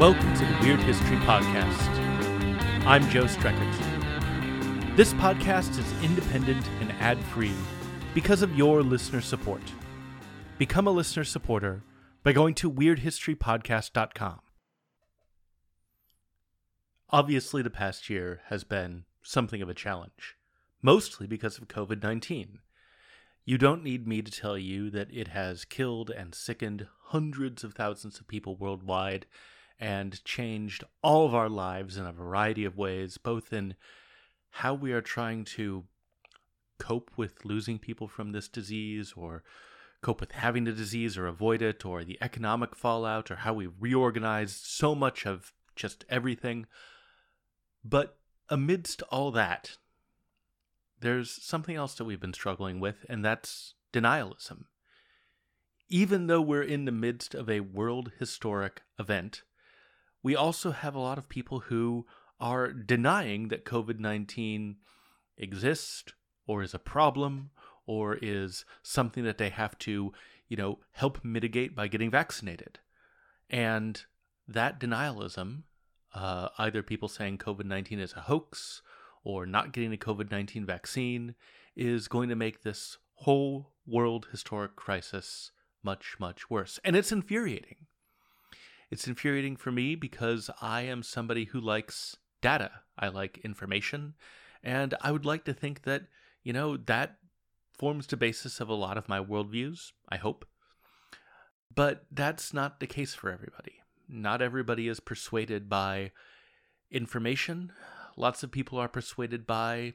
Welcome to the Weird History Podcast. I'm Joe Streckert. This podcast is independent and ad free because of your listener support. Become a listener supporter by going to WeirdHistoryPodcast.com. Obviously, the past year has been something of a challenge, mostly because of COVID 19. You don't need me to tell you that it has killed and sickened hundreds of thousands of people worldwide and changed all of our lives in a variety of ways, both in how we are trying to cope with losing people from this disease or cope with having the disease or avoid it or the economic fallout or how we reorganized so much of just everything. But amidst all that, there's something else that we've been struggling with, and that's denialism. Even though we're in the midst of a world historic event, we also have a lot of people who are denying that COVID 19 exists or is a problem or is something that they have to, you know, help mitigate by getting vaccinated. And that denialism, uh, either people saying COVID 19 is a hoax or not getting a COVID 19 vaccine, is going to make this whole world historic crisis much, much worse. And it's infuriating it's infuriating for me because I am somebody who likes data. I like information. And I would like to think that, you know, that forms the basis of a lot of my worldviews, I hope. But that's not the case for everybody. Not everybody is persuaded by information. Lots of people are persuaded by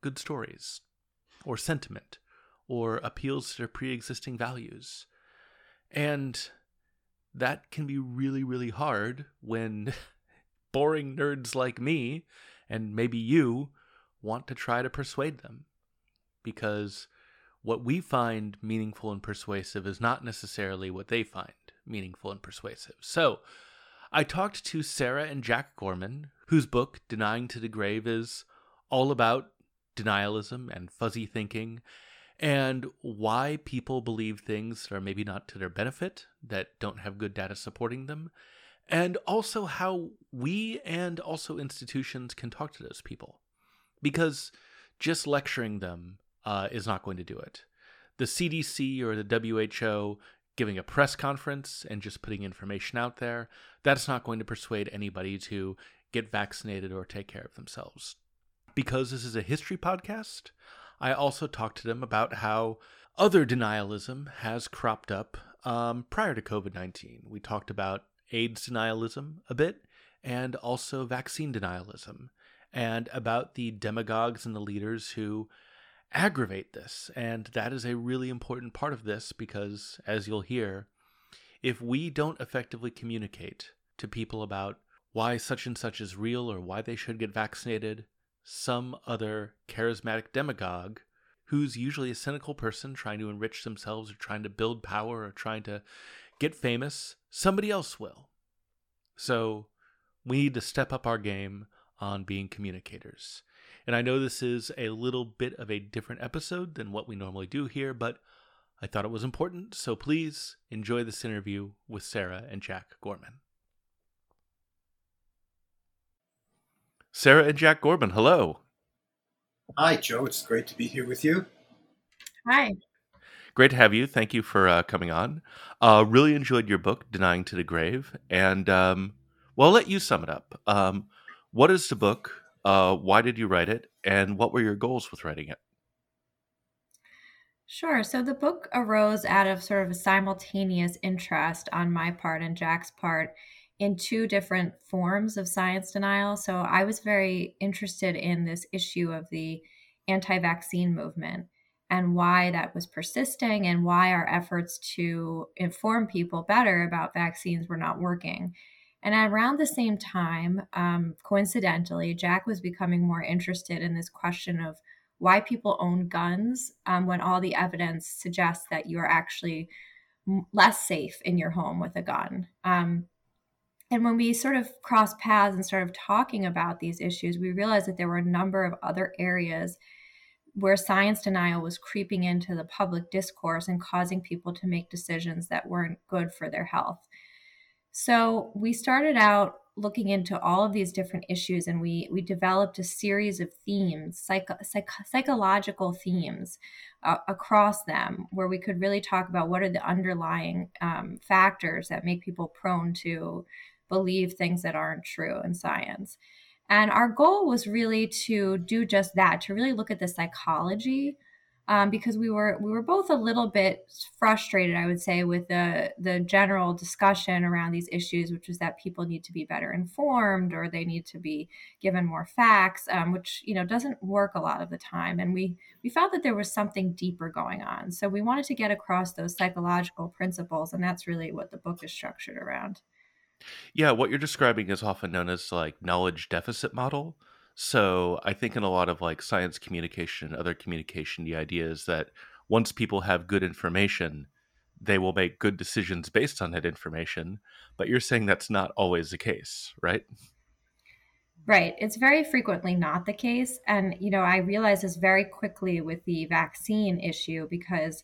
good stories, or sentiment, or appeals to their pre existing values. And that can be really, really hard when boring nerds like me and maybe you want to try to persuade them. Because what we find meaningful and persuasive is not necessarily what they find meaningful and persuasive. So, I talked to Sara and Jack Gorman, whose book, Denying to the Grave, is all about denialism and fuzzy thinking and why people believe things that are maybe not to their benefit, that don't have good data supporting them, and also how we and also institutions can talk to those people. Because just lecturing them uh, is not going to do it. The CDC or the WHO giving a press conference and just putting information out there, that's not going to persuade anybody to get vaccinated or take care of themselves. Because this is a history podcast, I also talked to them about how other denialism has cropped up um, prior to COVID 19. We talked about AIDS denialism a bit and also vaccine denialism and about the demagogues and the leaders who aggravate this. And that is a really important part of this because, as you'll hear, if we don't effectively communicate to people about why such and such is real or why they should get vaccinated, some other charismatic demagogue who's usually a cynical person trying to enrich themselves or trying to build power or trying to get famous, somebody else will. So we need to step up our game on being communicators. And I know this is a little bit of a different episode than what we normally do here, but I thought it was important. So please enjoy this interview with Sara and Jack Gorman. Sara and Jack Gorman, hello. Hi, Joe. It's great to be here with you. Hi. Great to have you. Thank you for uh, coming on. Uh, really enjoyed your book, Denying to the Grave. And, um, well, I'll let you sum it up. Um, what is the book? Uh, why did you write it? And what were your goals with writing it? Sure. So the book arose out of sort of a simultaneous interest on my part and Jack's part in two different forms of science denial. So I was very interested in this issue of the anti vaccine movement and why that was persisting and why our efforts to inform people better about vaccines were not working. And around the same time, um, coincidentally, Jack was becoming more interested in this question of why people own guns um, when all the evidence suggests that you are actually less safe in your home with a gun. Um, and when we sort of crossed paths and started talking about these issues, we realized that there were a number of other areas where science denial was creeping into the public discourse and causing people to make decisions that weren't good for their health. So we started out looking into all of these different issues and we we developed a series of themes psycho, psychological themes uh, across them where we could really talk about what are the underlying um, factors that make people prone to believe things that aren't true in science and our goal was really to do just that to really look at the psychology um, because we were we were both a little bit frustrated, I would say, with the the general discussion around these issues, which is that people need to be better informed or they need to be given more facts, um, which you know doesn't work a lot of the time. And we we felt that there was something deeper going on, so we wanted to get across those psychological principles, and that's really what the book is structured around. Yeah, what you're describing is often known as like knowledge deficit model. So I think in a lot of like science communication, other communication, the idea is that once people have good information, they will make good decisions based on that information. But you're saying that's not always the case, right? Right. It's very frequently not the case. And, you know, I realized this very quickly with the vaccine issue because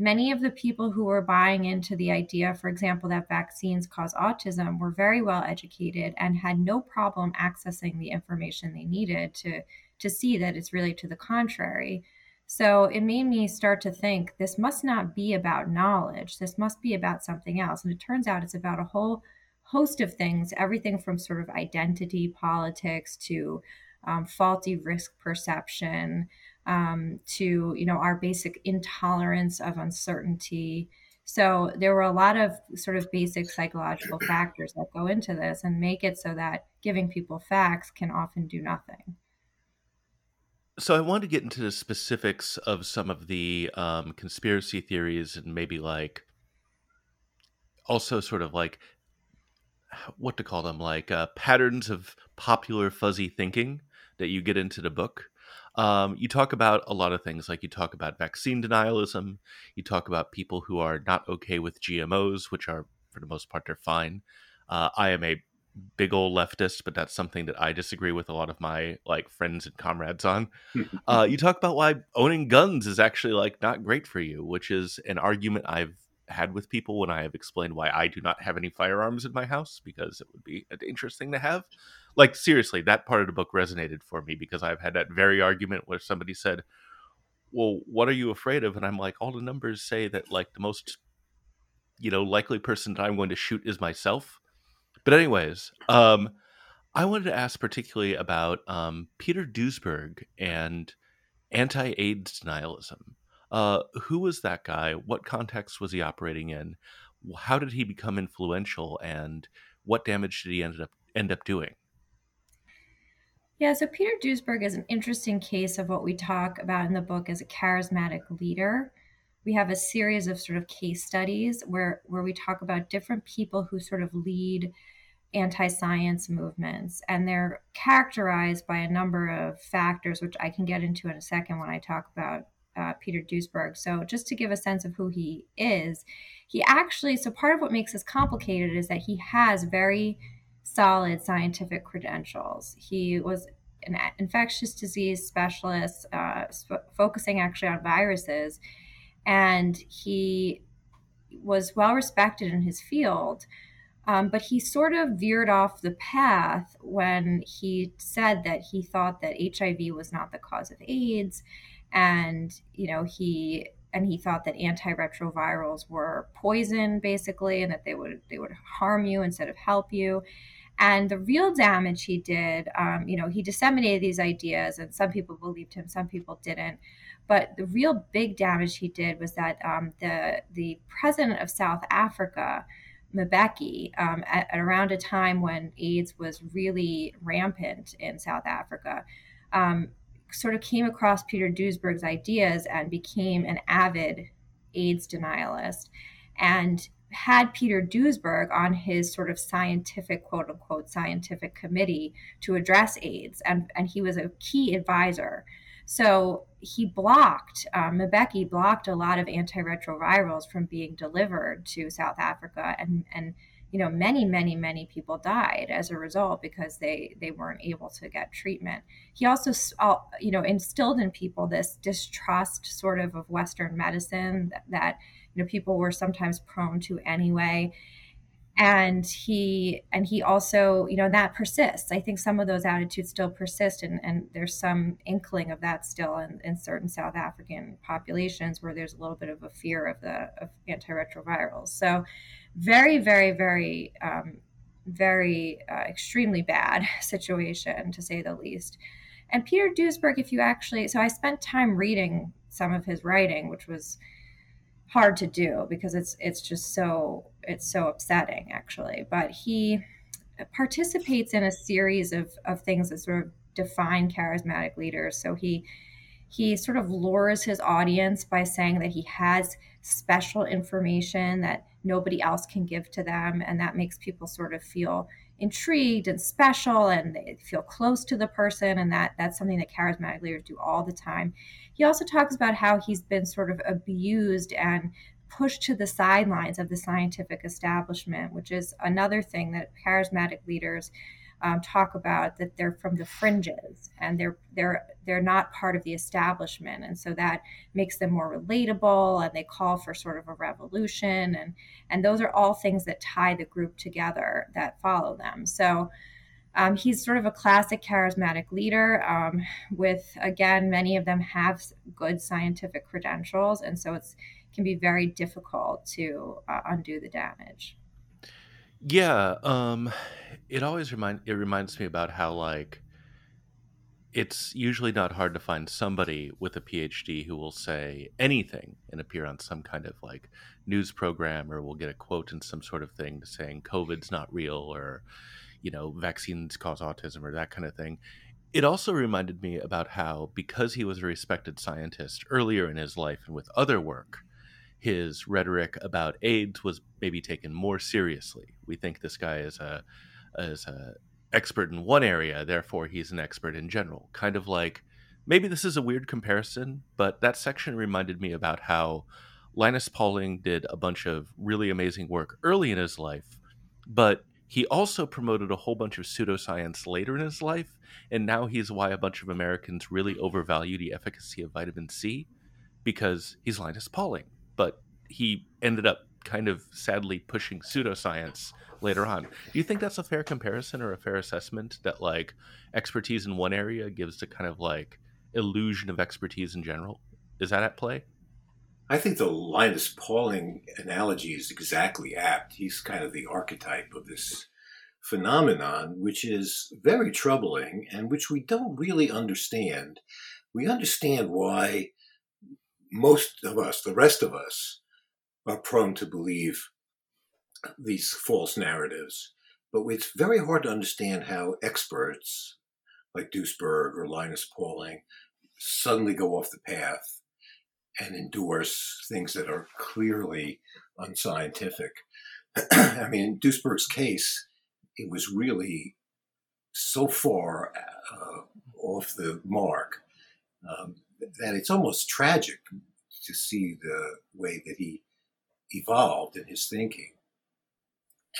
many of the people who were buying into the idea, for example, that vaccines cause autism, were very well educated and had no problem accessing the information they needed to, to see that it's really to the contrary. So it made me start to think this must not be about knowledge. This must be about something else. And it turns out it's about a whole host of things everything from sort of identity politics to um, faulty risk perception um, to you know our basic intolerance of uncertainty. So there were a lot of sort of basic psychological factors that go into this and make it so that giving people facts can often do nothing. So i want to get into the specifics of some of the um, conspiracy theories and maybe like also sort of like what to call them like uh, patterns of popular fuzzy thinking that you get into the book um, you talk about a lot of things, like you talk about vaccine denialism. You talk about people who are not okay with GMOs, which are, for the most part, they're fine. Uh, I am a big old leftist, but that's something that I disagree with a lot of my like friends and comrades on. uh, you talk about why owning guns is actually like not great for you, which is an argument I've had with people when I have explained why I do not have any firearms in my house because it would be a dangerous thing to have. Like seriously, that part of the book resonated for me because I've had that very argument where somebody said, "Well, what are you afraid of?" and I'm like, "All the numbers say that like the most you know, likely person that I'm going to shoot is myself." But anyways, um I wanted to ask particularly about um, Peter Duesberg and anti-AIDS denialism. Uh, who was that guy? What context was he operating in? How did he become influential, and what damage did he end up end up doing? Yeah, so Peter Duesberg is an interesting case of what we talk about in the book as a charismatic leader. We have a series of sort of case studies where where we talk about different people who sort of lead anti-science movements and they're characterized by a number of factors which I can get into in a second when I talk about uh, Peter Duesberg. So, just to give a sense of who he is, he actually, so part of what makes this complicated is that he has very solid scientific credentials. He was an infectious disease specialist, uh, sp- focusing actually on viruses, and he was well respected in his field. Um, but he sort of veered off the path when he said that he thought that HIV was not the cause of AIDS and you know he and he thought that antiretrovirals were poison basically and that they would they would harm you instead of help you and the real damage he did um, you know he disseminated these ideas and some people believed him some people didn't. But the real big damage he did was that um, the the president of south africa Mbeki, um, at, at, around a time when AIDS was really rampant in South Africa, um, sort of came across Peter Duesberg's ideas and became an avid AIDS denialist. And had Peter Duesberg on his sort of scientific, quote unquote, scientific committee to address AIDS. And, and he was a key advisor. So he blocked, um, Mbeki blocked a lot of antiretrovirals from being delivered to South Africa and, and you know many many many people died as a result because they they weren't able to get treatment. He also uh, you know instilled in people this distrust sort of of western medicine that, that you know people were sometimes prone to anyway. And he and he also you know that persists. I think some of those attitudes still persist and, and there's some inkling of that still in, in certain south african populations where there's a little bit of a fear of the of antiretrovirals. So very very very um, very uh, extremely bad situation to say the least. And peter duesberg if you actually so i spent time reading some of his writing which was hard to do because it's it's just so it's so upsetting actually. But he participates in a series of, of things that sort of define charismatic leaders. So he he sort of lures his audience by saying that he has special information that nobody else can give to them and that makes people sort of feel intrigued and special and they feel close to the person and that that's something that charismatic leaders do all the time. He also talks about how he's been sort of abused and pushed to the sidelines of the scientific establishment which is another thing that charismatic leaders um, talk about that they're from the fringes and they're they're they're not part of the establishment. And so that makes them more relatable and they call for sort of a revolution. And and those are all things that tie the group together that follow them. So um, he's sort of a classic charismatic leader um, with again many of them have good scientific credentials. And so it's can be very difficult to uh, undo the damage yeah, um, it always remind it reminds me about how like it's usually not hard to find somebody with a PhD who will say anything and appear on some kind of like news program or will get a quote in some sort of thing saying COVID's not real or you know vaccines cause autism or that kind of thing. It also reminded me about how because he was a respected scientist earlier in his life and with other work, his rhetoric about AIDS was maybe taken more seriously. We think this guy is a is a expert in one area, therefore he's an expert in general. Kind of like maybe this is a weird comparison, but that section reminded me about how Linus Pauling did a bunch of really amazing work early in his life, but he also promoted a whole bunch of pseudoscience later in his life, and now he's why a bunch of Americans really overvalue the efficacy of vitamin C because he's Linus Pauling he ended up kind of sadly pushing pseudoscience later on. Do you think that's a fair comparison or a fair assessment that like expertise in one area gives the kind of like illusion of expertise in general? Is that at play? I think the Linus Pauling analogy is exactly apt. He's kind of the archetype of this phenomenon, which is very troubling and which we don't really understand. We understand why most of us, the rest of us, are prone to believe these false narratives. But it's very hard to understand how experts like Duesberg or Linus Pauling suddenly go off the path and endorse things that are clearly unscientific. I mean, in Duesberg's case, it was really so far uh, off the mark um, that it's almost tragic to see the way that he evolved in his thinking.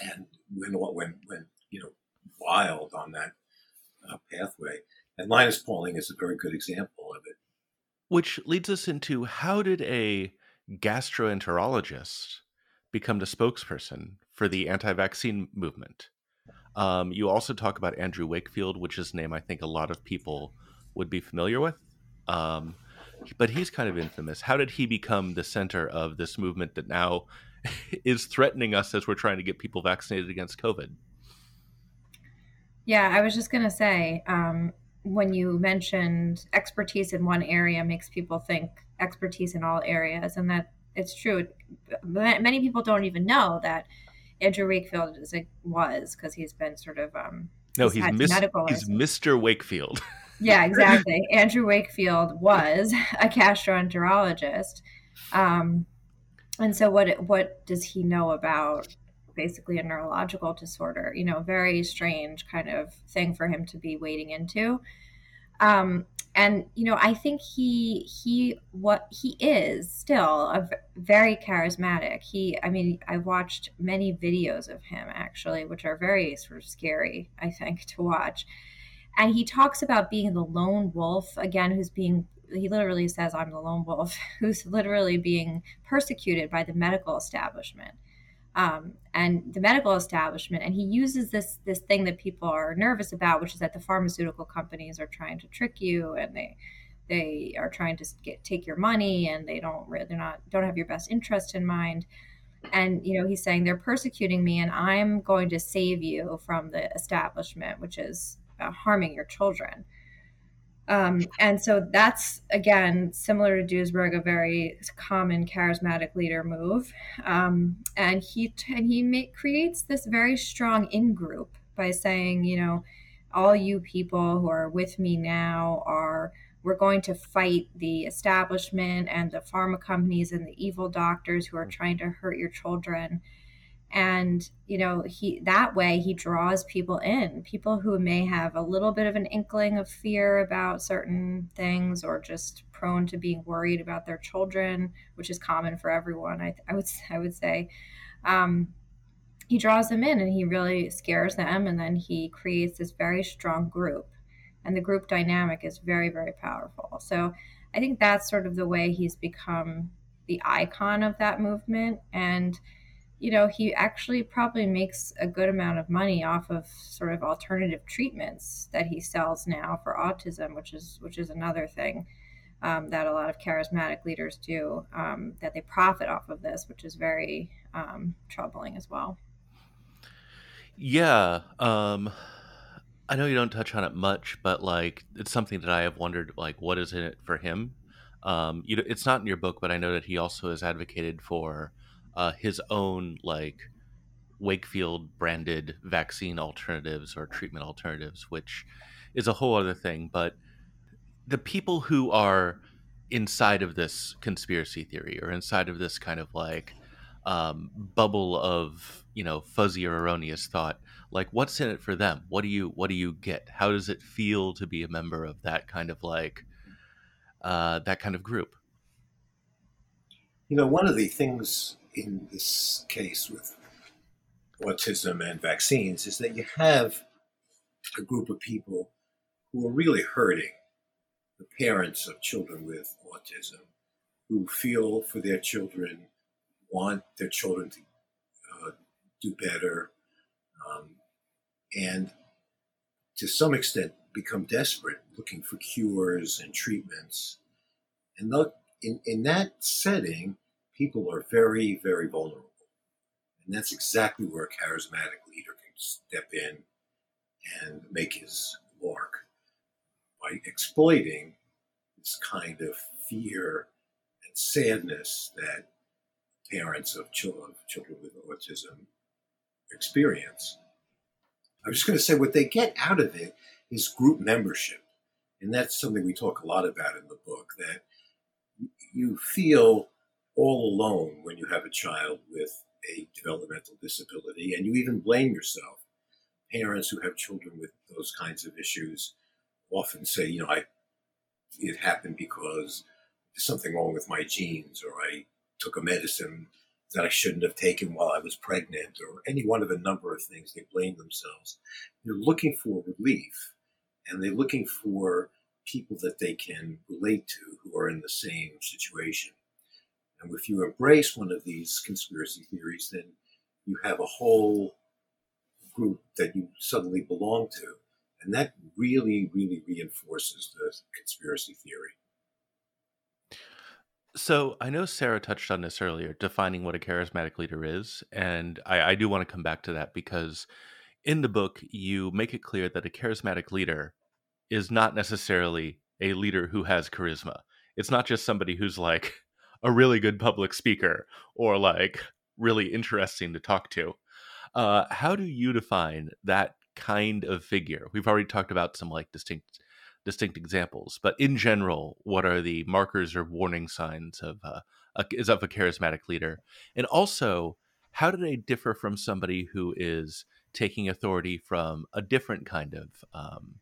And went, when when you know wild on that uh, pathway. And linus pauling is a very good example of it. Which leads us into how did a gastroenterologist become the spokesperson for the anti-vaccine movement? Um, you also talk about andrew wakefield which is a name i think a lot of people would be familiar with. Um, but he's kind of infamous. How did he become the center of this movement that now is threatening us as we're trying to get people vaccinated against COVID? Yeah, I was just going to say um, when you mentioned expertise in one area makes people think expertise in all areas, and that it's true. Many people don't even know that Andrew Wakefield is, was because he's been sort of um, no, he's, he's, mis- he's Mr. Wakefield. yeah, exactly. Andrew Wakefield was a gastroenterologist. Um, and so what what does he know about basically a neurological disorder? You know, very strange kind of thing for him to be wading into. Um, and you know, I think he he what he is still a very charismatic. He, I mean, I watched many videos of him actually, which are very sort of scary, I think, to watch and he talks about being the lone wolf again who's being he literally says i'm the lone wolf who's literally being persecuted by the medical establishment um, and the medical establishment. And he uses this this thing that people are nervous about, which is that the pharmaceutical companies are trying to trick you and they they are trying to get take your money and they don't they're not don't have your best interest in mind and you know he's saying they're persecuting me and i'm going to save you from the establishment which is harming your children um, and so that's again similar to Duesberg, a very common charismatic leader move. Um, and he and he make, creates this very strong in group by saying, you know, all you people who are with me now are we're going to fight the establishment and the pharma companies and the evil doctors who are trying to hurt your children and you know he that way he draws people in people who may have a little bit of an inkling of fear about certain things or just prone to being worried about their children which is common for everyone i, I would i would say. Um, he draws them in and he really scares them and then he creates this very strong group. And the group dynamic is very very powerful. So i think that's sort of the way he's become the icon of that movement. And you know, he actually probably makes a good amount of money off of sort of alternative treatments that he sells now for autism, which is which is another thing um, that a lot of charismatic leaders do. Um, that they profit off of this, which is very um, troubling as well. Yeah, um, I know you don't touch on it much, but like it's something that I have wondered, like what is in it for him. Um, you know, it's not in your book, but I know that he also has advocated for uh, his own like Wakefield branded vaccine alternatives or treatment alternatives, which is a whole other thing. But the people who are inside of this conspiracy theory or inside of this kind of like um, bubble of you know fuzzy or erroneous thought, like what's in it for them? What do you what do you get? How does it feel to be a member of that kind of like uh, that kind of group? You know, one of the things in this case with autism and vaccines is that you have a group of people who are really hurting the parents of children with autism who feel for their children, want their children to uh, do better, um, and to some extent become desperate, looking for cures and treatments. And look, in, in that setting, people are very, very vulnerable. And that's exactly where a charismatic leader can step in and make his mark by exploiting this kind of fear and sadness that parents of children, children with autism experience. I was just going to say what they get out of it is group membership. And that's something we talk a lot about in the book that you feel all alone when you have a child with a developmental disability, and you even blame yourself. Parents who have children with those kinds of issues often say, you know, I it happened because there's something wrong with my genes, or I took a medicine that I shouldn't have taken while I was pregnant, or any one of a number of things. They blame themselves. They're looking for relief, and they're looking for people that they can relate to who are in the same situation. And if you embrace one of these conspiracy theories, then you have a whole group that you suddenly belong to. And that really, really reinforces the conspiracy theory. So I know Sara touched on this earlier, defining what a charismatic leader is. And I, I do want to come back to that because in the book, you make it clear that a charismatic leader is not necessarily a leader who has charisma. It's not just somebody who's like, a really good public speaker or like really interesting to talk to. Uh, how do you define that kind of figure? We've already talked about some like distinct distinct examples, but in general, what are the markers or warning signs of uh, a, is of a charismatic leader? And also, how do they differ from somebody who is taking authority from a different kind of um,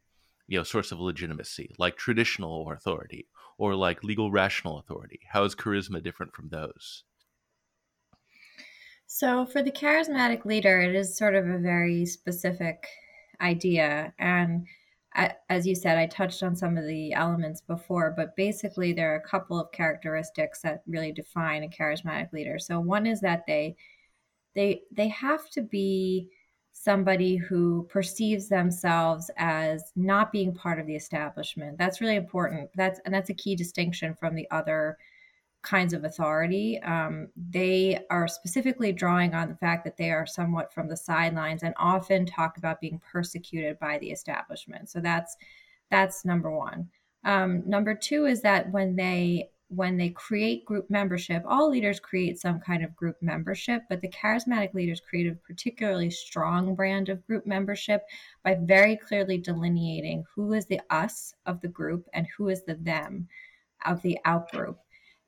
you know source of legitimacy, like traditional authority or like legal rational authority? How is charisma different from those? So, for the charismatic leader, it is sort of a very specific idea. And as you said, I touched on some of the elements before, but basically, there are a couple of characteristics that really define a charismatic leader. So, one is that they they they have to be somebody who perceives themselves as not being part of the establishment. That's really important. That's and that's a key distinction from the other kinds of authority. Um, they are specifically drawing on the fact that they are somewhat from the sidelines and often talk about being persecuted by the establishment. So that's that's number one. Um, number two is that when they when they create group membership, all leaders create some kind of group membership, but the charismatic leaders create a particularly strong brand of group membership by very clearly delineating who is the us of the group and who is the them of the out group.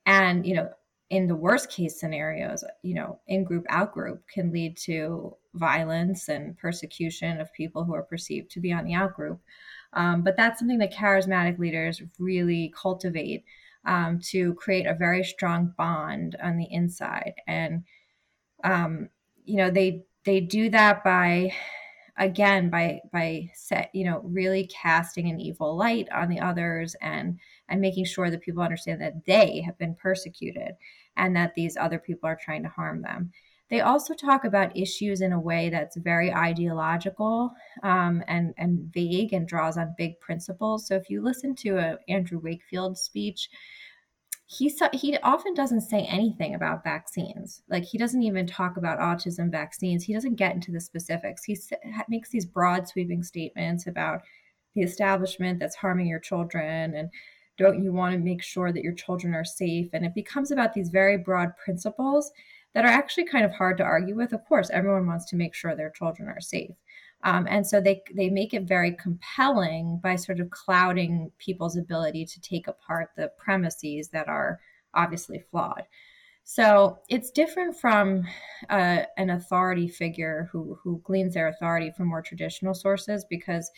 And, you know, in the worst case scenarios, you know, in group out group can lead to violence and persecution of people who are perceived to be on the out group. Um, but that's something that charismatic leaders really cultivate um, to create a very strong bond on the inside. And, um, you know, they, they do that by, again, by, by set, you know, really casting an evil light on the others and, and making sure that people understand that they have been persecuted and that these other people are trying to harm them. They also talk about issues in a way that's very ideological um, and, and vague and draws on big principles. So if you listen to a Andrew Wakefield speech, he he often doesn't say anything about vaccines. Like he doesn't even talk about autism vaccines. He doesn't get into the specifics. He makes these broad sweeping statements about the establishment that's harming your children and don't you want to make sure that your children are safe and it becomes about these very broad principles that are actually kind of hard to argue with. Of course, everyone wants to make sure their children are safe. Um, and so they they make it very compelling by sort of clouding people's ability to take apart the premises that are obviously flawed. So it's different from uh, an authority figure who who gleans their authority from more traditional sources because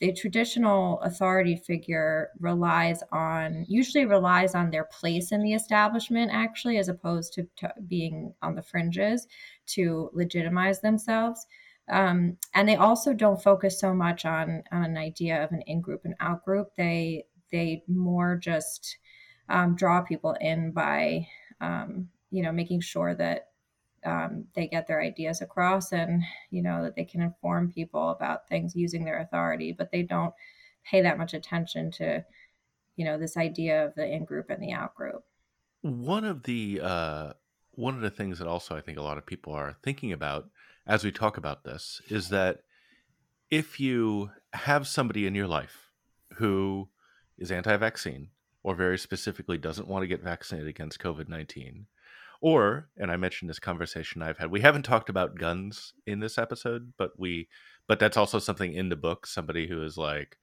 the traditional authority figure relies on usually relies on their place in the establishment actually as opposed to, to being on the fringes to legitimize themselves. Um, and they also don't focus so much on, on an idea of an in-group and out-group. They they more just um, draw people in by um, you know making sure that um, they get their ideas across and you know that they can inform people about things using their authority but they don't pay that much attention to you know this idea of the in group and the out group one of the uh, one of the things that also i think a lot of people are thinking about as we talk about this is that if you have somebody in your life who is anti-vaccine or very specifically doesn't want to get vaccinated against covid-19 or, and I mentioned this conversation I've had. We haven't talked about guns in this episode, but we, but that's also something in the book. Somebody who is like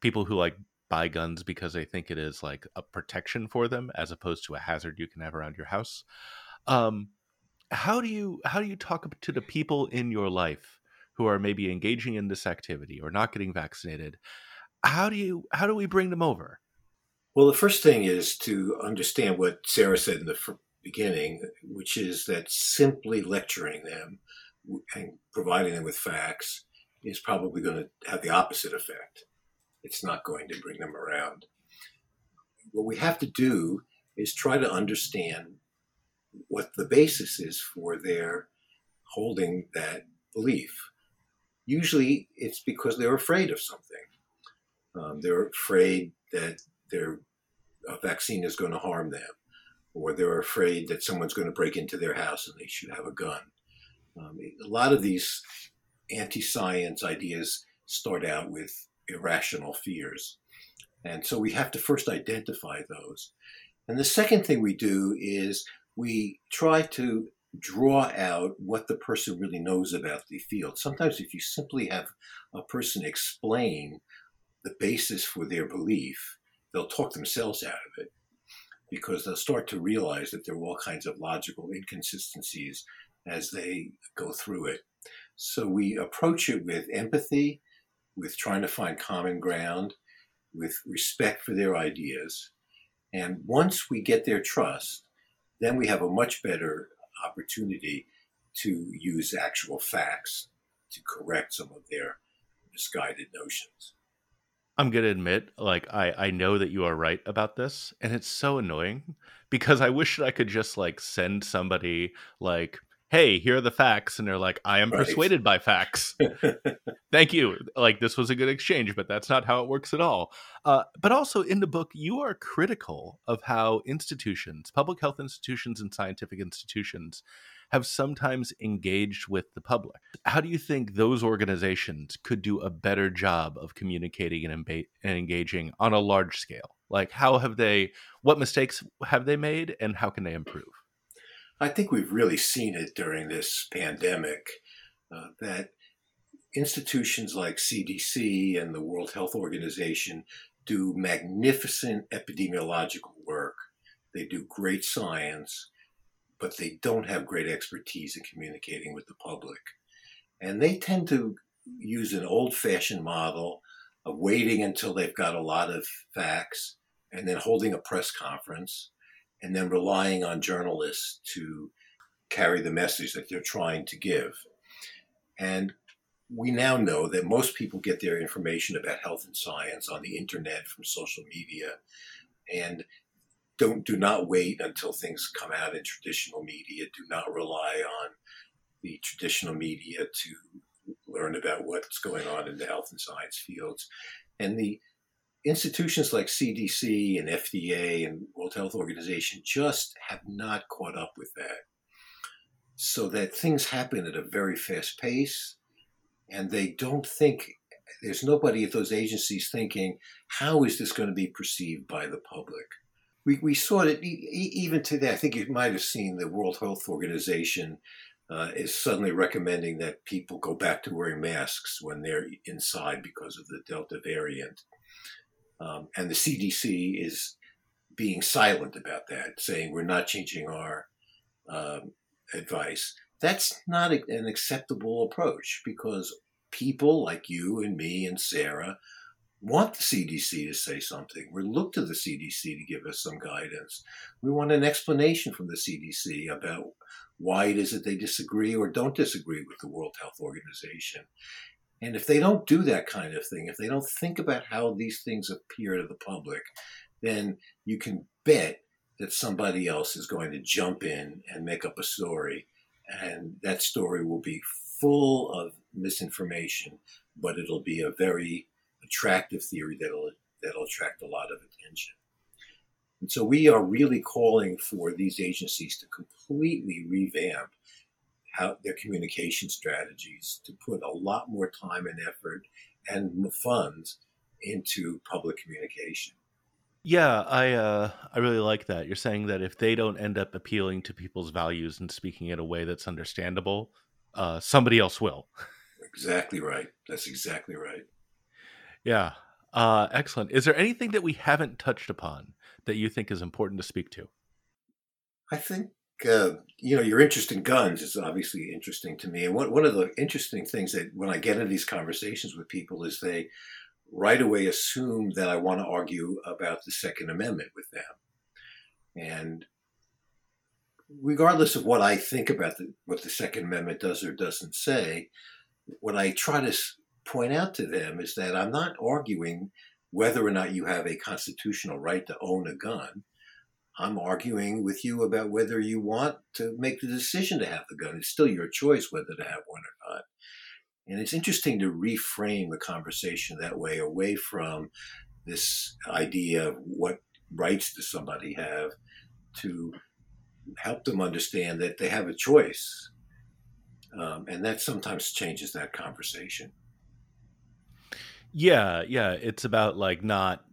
people who like buy guns because they think it is like a protection for them as opposed to a hazard you can have around your house. Um, how do you how do you talk to the people in your life who are maybe engaging in this activity or not getting vaccinated? How do you how do we bring them over? Well, the first thing is to understand what Sara said in the beginning, which is that simply lecturing them and providing them with facts is probably going to have the opposite effect. It's not going to bring them around. What we have to do is try to understand what the basis is for their holding that belief. Usually it's because they're afraid of something. Um, they're afraid that their vaccine is going to harm them or they're afraid that someone's going to break into their house and they should have a gun. Um, a lot of these anti science ideas start out with irrational fears. And so we have to first identify those. And the second thing we do is we try to draw out what the person really knows about the field. Sometimes, if you simply have a person explain the basis for their belief, they'll talk themselves out of it because they'll start to realize that there are all kinds of logical inconsistencies as they go through it. So we approach it with empathy, with trying to find common ground, with respect for their ideas. And once we get their trust, then we have a much better opportunity to use actual facts to correct some of their misguided notions. I'm gonna admit, like I I know that you are right about this, and it's so annoying because I wish that I could just like send somebody like hey, here are the facts. And they're like, I am Right. persuaded by facts. Thank you. Like, this was a good exchange, but that's not how it works at all. Uh, but also in the book, you are critical of how institutions, public health institutions, and scientific institutions have sometimes engaged with the public. How do you think those organizations could do a better job of communicating and, and engaging on a large scale? Like, how have they, what mistakes have they made, and how can they improve? I think we've really seen it during this pandemic uh, that institutions like CDC and the World Health Organization do magnificent epidemiological work. They do great science, but they don't have great expertise in communicating with the public. And they tend to use an old fashioned model of waiting until they've got a lot of facts and then holding a press conference and then relying on journalists to carry the message that they're trying to give. And we now know that most people get their information about health and science on the internet from social media and don't do not wait until things come out in traditional media do not rely on the traditional media to learn about what's going on in the health and science fields and the institutions like CDC and FDA and World Health Organization just have not caught up with that. So that things happen at a very fast pace and they don't think there's nobody at those agencies thinking how is this going to be perceived by the public. We, we saw it even today. I think you might have seen the World Health Organization uh, is suddenly recommending that people go back to wearing masks when they're inside because of the Delta variant. Um, and the CDC is being silent about that, saying we're not changing our um, advice. That's not a, an acceptable approach because people like you and me and Sara want the CDC to say something. We look to the CDC to give us some guidance. We want an explanation from the CDC about why it is that they disagree or don't disagree with the World Health Organization. And if they don't do that kind of thing, if they don't think about how these things appear to the public, then you can bet that somebody else is going to jump in and make up a story. And that story will be full of misinformation, but it'll be a very attractive theory that'll that'll attract a lot of attention. And so we are really calling for these agencies to completely revamp how their communication strategies to put a lot more time and effort and funds into public communication. Yeah, I uh, I really like that. You're saying that if they don't end up appealing to people's values and speaking in a way that's understandable, uh, somebody else will. Exactly right. That's exactly right. Yeah, uh, excellent. Is there anything that we haven't touched upon that you think is important to speak to? I think uh, you know your interest in guns is obviously interesting to me, and one one of the interesting things that when I get into these conversations with people is they right away assume that I want to argue about the Second Amendment with them, and regardless of what I think about the, what the Second Amendment does or doesn't say, what I try to point out to them is that I'm not arguing whether or not you have a constitutional right to own a gun. I'm arguing with you about whether you want to make the decision to have the gun. It's still your choice whether to have one or not. And it's interesting to reframe the conversation that way, away from this idea of what rights does somebody have, to help them understand that they have a choice. Um, and that sometimes changes that conversation. Yeah, yeah. It's about like not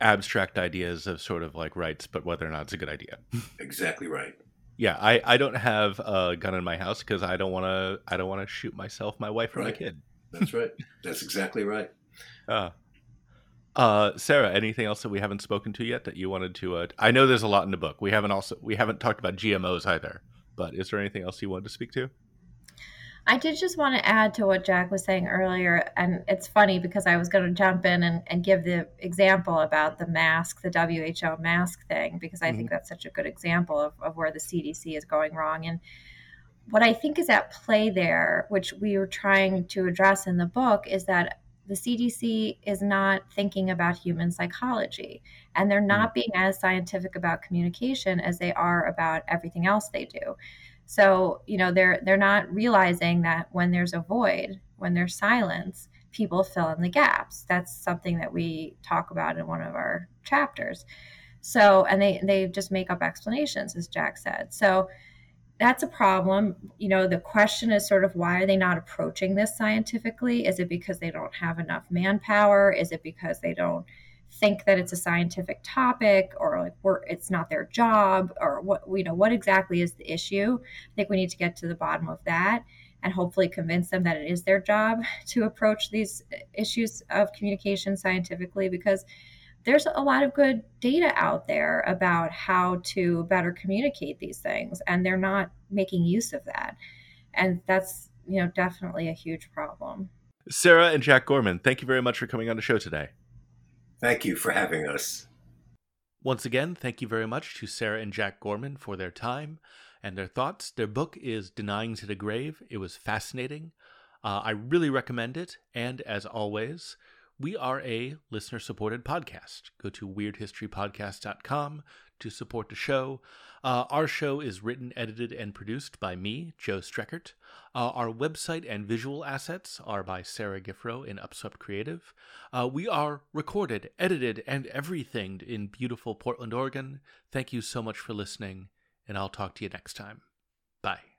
abstract ideas of sort of like rights, but whether or not it's a good idea. Exactly right. Yeah, I, I don't have a gun in my house because I don't want to I don't want to shoot myself, my wife, or Right. my kid. That's right. That's exactly right. Uh, uh, Sara, anything else that we haven't spoken to yet that you wanted to? Uh, I know there's a lot in the book. We haven't also we haven't talked about GMOs either. But is there anything else you wanted to speak to? I did just want to add to what Jack was saying earlier, and it's funny because I was going to jump in and, and give the example about the mask, the WHO mask thing, because I think mm-hmm. that's such a good example of, of where the CDC is going wrong. And what I think is at play there, which we were trying to address in the book, is that the CDC is not thinking about human psychology and they're not mm. being as scientific about communication as they are about everything else they do. So, you know, they're they're not realizing that when there's a void, when there's silence, people fill in the gaps. That's something that we talk about in one of our chapters. So, and they they just make up explanations as Jack said. So, that's a problem. You know, the question is sort of why are they not approaching this scientifically? Is it because they don't have enough manpower? Is it because they don't think that it's a scientific topic or like we're, it's not their job or what you know what exactly is the issue? I think we need to get to the bottom of that and hopefully convince them that it is their job to approach these uh, issues of communication scientifically because there's a lot of good data out there about how to better communicate these things and they're not making use of that. And that's you know definitely a huge problem. Sara and Jack Gorman thank you very much for coming on the show today Thank you for having us. Once again, thank you very much to Sara and Jack Gorman for their time and their thoughts. Their book is Denying to the Grave. It was fascinating. Uh, I really recommend it. And as always, we are a listener supported podcast. Go to weirdhistorypodcast.com to support the show. Uh, our show is written, edited, and produced by me, Joe Streckert. Uh, our website and visual assets are by Sarah Giffro in Upswept Creative. Uh, we are recorded, edited, and everything in beautiful Portland, Oregon. Thank you so much for listening, and I'll talk to you next time. Bye.